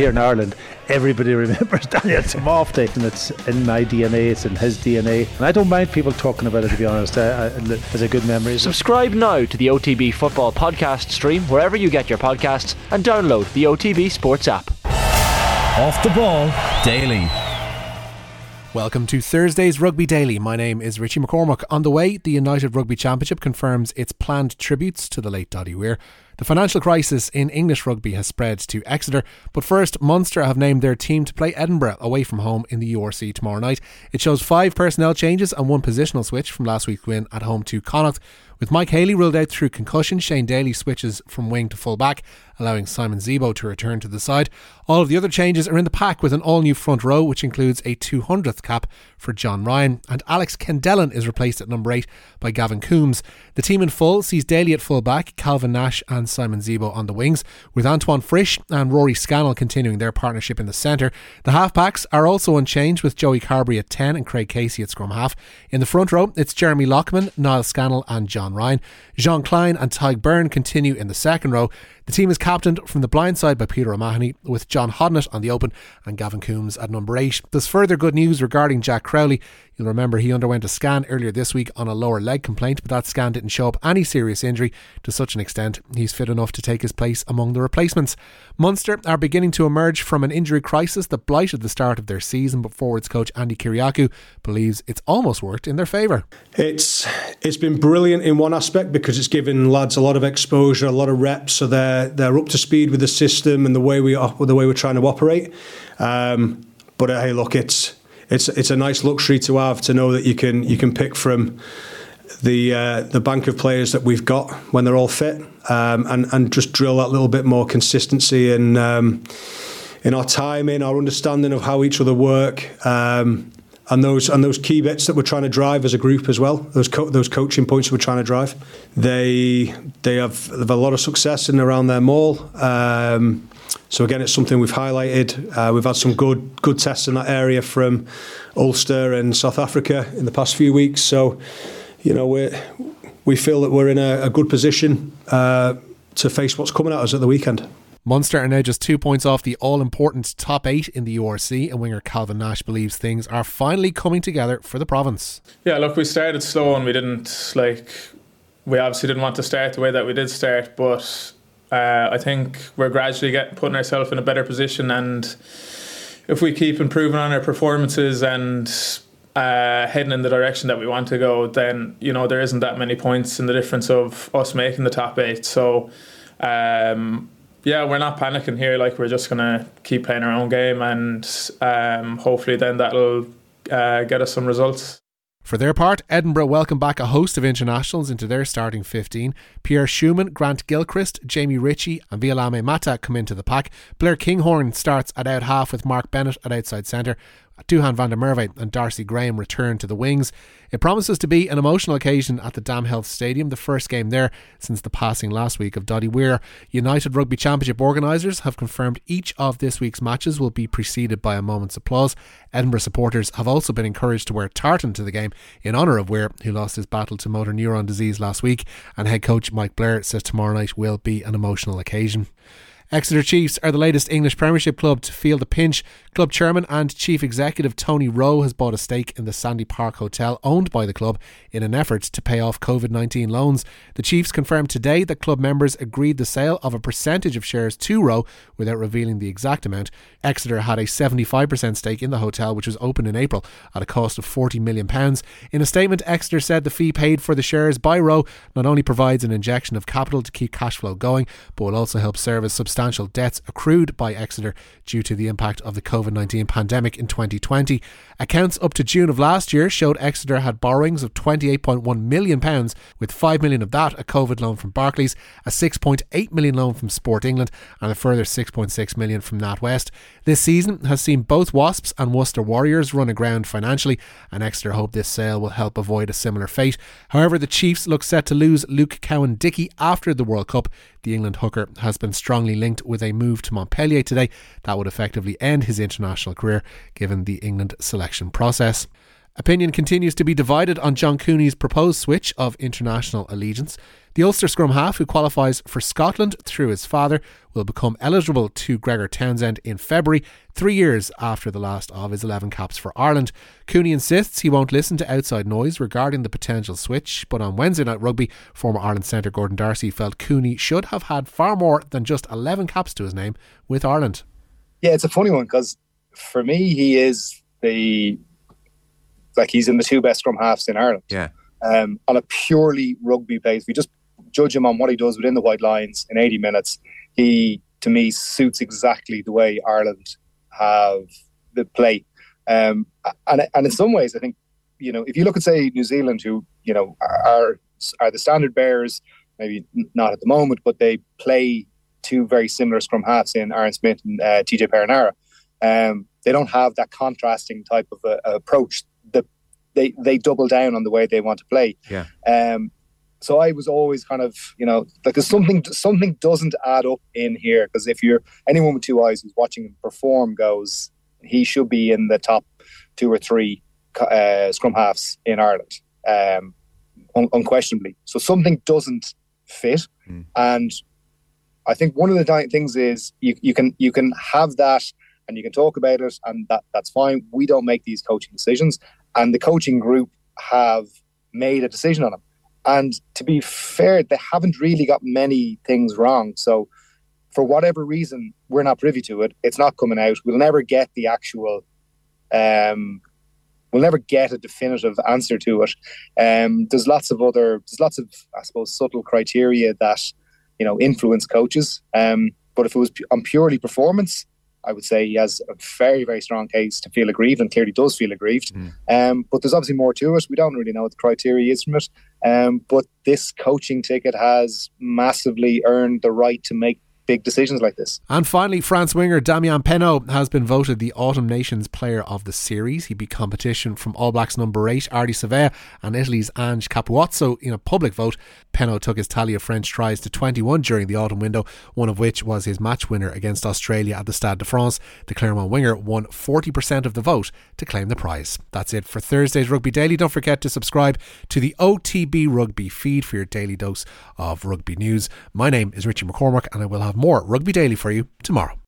Here in Ireland, everybody remembers Daniel Timofte, and it's in my DNA, it's in his DNA. And I don't mind people talking about it, to be honest. I, I, it's a good memory. Subscribe now to the OTB Football Podcast stream wherever you get your podcasts and download the OTB Sports app. Off the ball daily. Welcome to Thursday's Rugby Daily. My name is Richie McCormack. On the way, the United Rugby Championship confirms its planned tributes to the late Doddie Weir. The financial crisis in English rugby has spread to Exeter, but first, Munster have named their team to play Edinburgh away from home in the URC tomorrow night. It shows five personnel changes and one positional switch from last week's win at home to Connacht. With Mike Haley ruled out through concussion, Shane Daly switches from wing to full back, allowing Simon Zebo to return to the side. All of the other changes are in the pack with an all new front row, which includes a 200th cap for John Ryan, and Alex Kendellen is replaced at number 8 by Gavin Coombs. The team in full sees Daly at full back, Calvin Nash and Simon Zebo on the wings, with Antoine Frisch and Rory Scannell continuing their partnership in the centre. The halfbacks are also unchanged with Joey Carbery at 10 and Craig Casey at scrum half. In the front row, it's Jeremy Loughman, Niall Scannell, and John Ryan. Jean Kleyn and Tadhg Beirne continue in the second row. The team is captained from the blind side by Peter O'Mahony, with John Hodnett on the open and Gavin Coombs at number 8. There's further good news regarding Jack Crowley. You'll remember he underwent a scan earlier this week on a lower leg complaint, but that scan didn't show up any serious injury to such an extent he's fit enough to take his place among the replacements. Munster are beginning to emerge from an injury crisis that blighted the start of their season, but forwards coach Andy Kyriacou believes it's almost worked in their favour. It's it's been brilliant in one aspect because it's given lads a lot of exposure, a lot of reps, so they're they're up to speed with the system and the way we the way we're trying to operate. Um, but uh, hey, look, it's it's it's a nice luxury to have to know that you can you can pick from the uh, the bank of players that we've got when they're all fit, um, and and just drill that little bit more consistency in um, in our timing, our understanding of how each other work. Um, and those and those key bits that we're trying to drive as a group as well. Those co- those coaching points we're trying to drive. They they have, they have a lot of success in around their maul. Um, so again, it's something we've highlighted. Uh, we've had some good good tests in that area from Ulster and South Africa in the past few weeks. So, you know, we we feel that we're in a, a good position uh, to face what's coming at us at the weekend. Munster are now just two points off the all important top eight in the URC, and winger Calvin Nash believes things are finally coming together for the province. Yeah, look, we started slow and we didn't like. We obviously didn't want to start the way that we did start, but uh, I think we're gradually getting putting ourselves in a better position, and if we keep improving on our performances and uh, heading in the direction that we want to go, then you know there isn't that many points in the difference of us making the top eight. So. Um, yeah, we're not panicking here. Like we're just gonna keep playing our own game, and um, hopefully, then that'll uh, get us some results. For their part, Edinburgh welcome back a host of internationals into their starting 15. Pierre Schoeman, Grant Gilchrist, Jamie Ritchie, and Viliame Mata come into the pack. Blair Kinghorn starts at out half with Mark Bennett at outside centre. Duhan van der Merwe and Darcy Graham return to the wings. It promises to be an emotional occasion at the Dam Health Stadium, the first game there since the passing last week of Doddie Weir. United Rugby Championship organisers have confirmed each of this week's matches will be preceded by a moment's applause. Edinburgh supporters have also been encouraged to wear tartan to the game in honour of Weir, who lost his battle to motor neuron disease last week. And head coach Mike Blair says tomorrow night will be an emotional occasion. Exeter Chiefs are the latest English Premiership club to feel the pinch. Club chairman and chief executive Tony Rowe has bought a stake in the Sandy Park Hotel owned by the club in an effort to pay off COVID 19 loans. The Chiefs confirmed today that club members agreed the sale of a percentage of shares to Rowe without revealing the exact amount. Exeter had a 75% stake in the hotel, which was opened in April at a cost of £40 million. In a statement, Exeter said the fee paid for the shares by Rowe not only provides an injection of capital to keep cash flow going, but will also help service substantial substantial debts accrued by Exeter due to the impact of the COVID 19 pandemic in 2020. Accounts up to June of last year showed Exeter had borrowings of £28.1 million, with £5 million of that a COVID loan from Barclays, a £6.8 million loan from Sport England, and a further £6.6 million from NatWest. This season has seen both Wasps and Worcester Warriors run aground financially, and Exeter hope this sale will help avoid a similar fate. However, the Chiefs look set to lose Luke Cowan-Dickie after the World Cup. The England hooker has been strongly linked with a move to Montpellier today that would effectively end his international career given the England selection process. Opinion continues to be divided on John Cooney's proposed switch of international allegiance. The Ulster scrum half, who qualifies for Scotland through his father, will become eligible to Gregor Townsend in February, three years after the last of his 11 caps for Ireland. Cooney insists he won't listen to outside noise regarding the potential switch, but on Wednesday Night Rugby, former Ireland centre Gordon D'Arcy felt Cooney should have had far more than just 11 caps to his name with Ireland. Yeah, it's a funny one because for me, he is the like he's in the two best scrum halves in Ireland. Yeah. Um, on a purely rugby base, we just judge him on what he does within the white lines in 80 minutes, he to me suits exactly the way Ireland have the play. Um, and and in some ways, I think you know if you look at say New Zealand, who you know are are the standard bearers, maybe not at the moment, but they play two very similar scrum halves in Aaron Smith and uh, TJ Perenara. Um, they don't have that contrasting type of uh, approach. The, they they double down on the way they want to play. Yeah. Um, so I was always kind of, you know, like something something doesn't add up in here because if you're anyone with two eyes who's watching him perform goes, he should be in the top two or three uh, scrum halves in Ireland, um, un- unquestionably. So something doesn't fit, mm. and I think one of the things is you you can you can have that and you can talk about it, and that that's fine. We don't make these coaching decisions, and the coaching group have made a decision on them and to be fair, they haven't really got many things wrong. So, for whatever reason, we're not privy to it. It's not coming out. We'll never get the actual. Um, we'll never get a definitive answer to it. Um, there's lots of other. There's lots of, I suppose, subtle criteria that you know influence coaches. Um, but if it was on purely performance, I would say he has a very, very strong case to feel aggrieved and clearly does feel aggrieved. Mm. Um, but there's obviously more to it. We don't really know what the criteria is from it. Um, but this coaching ticket has massively earned the right to make big decisions like this. And finally, France winger Damian Penaud has been voted the Autumn Nations Player of the Series. He beat competition from All Blacks number 8 Ardie Savea and Italy's Ange Capuozzo in a public vote. Penaud took his tally of French tries to 21 during the autumn window, one of which was his match winner against Australia at the Stade de France. The Clermont winger won 40% of the vote to claim the prize. That's it for Thursday's Rugby Daily. Don't forget to subscribe to the OTB Rugby feed for your daily dose of rugby news. My name is Richie McCormack and I will have more Rugby Daily for you tomorrow.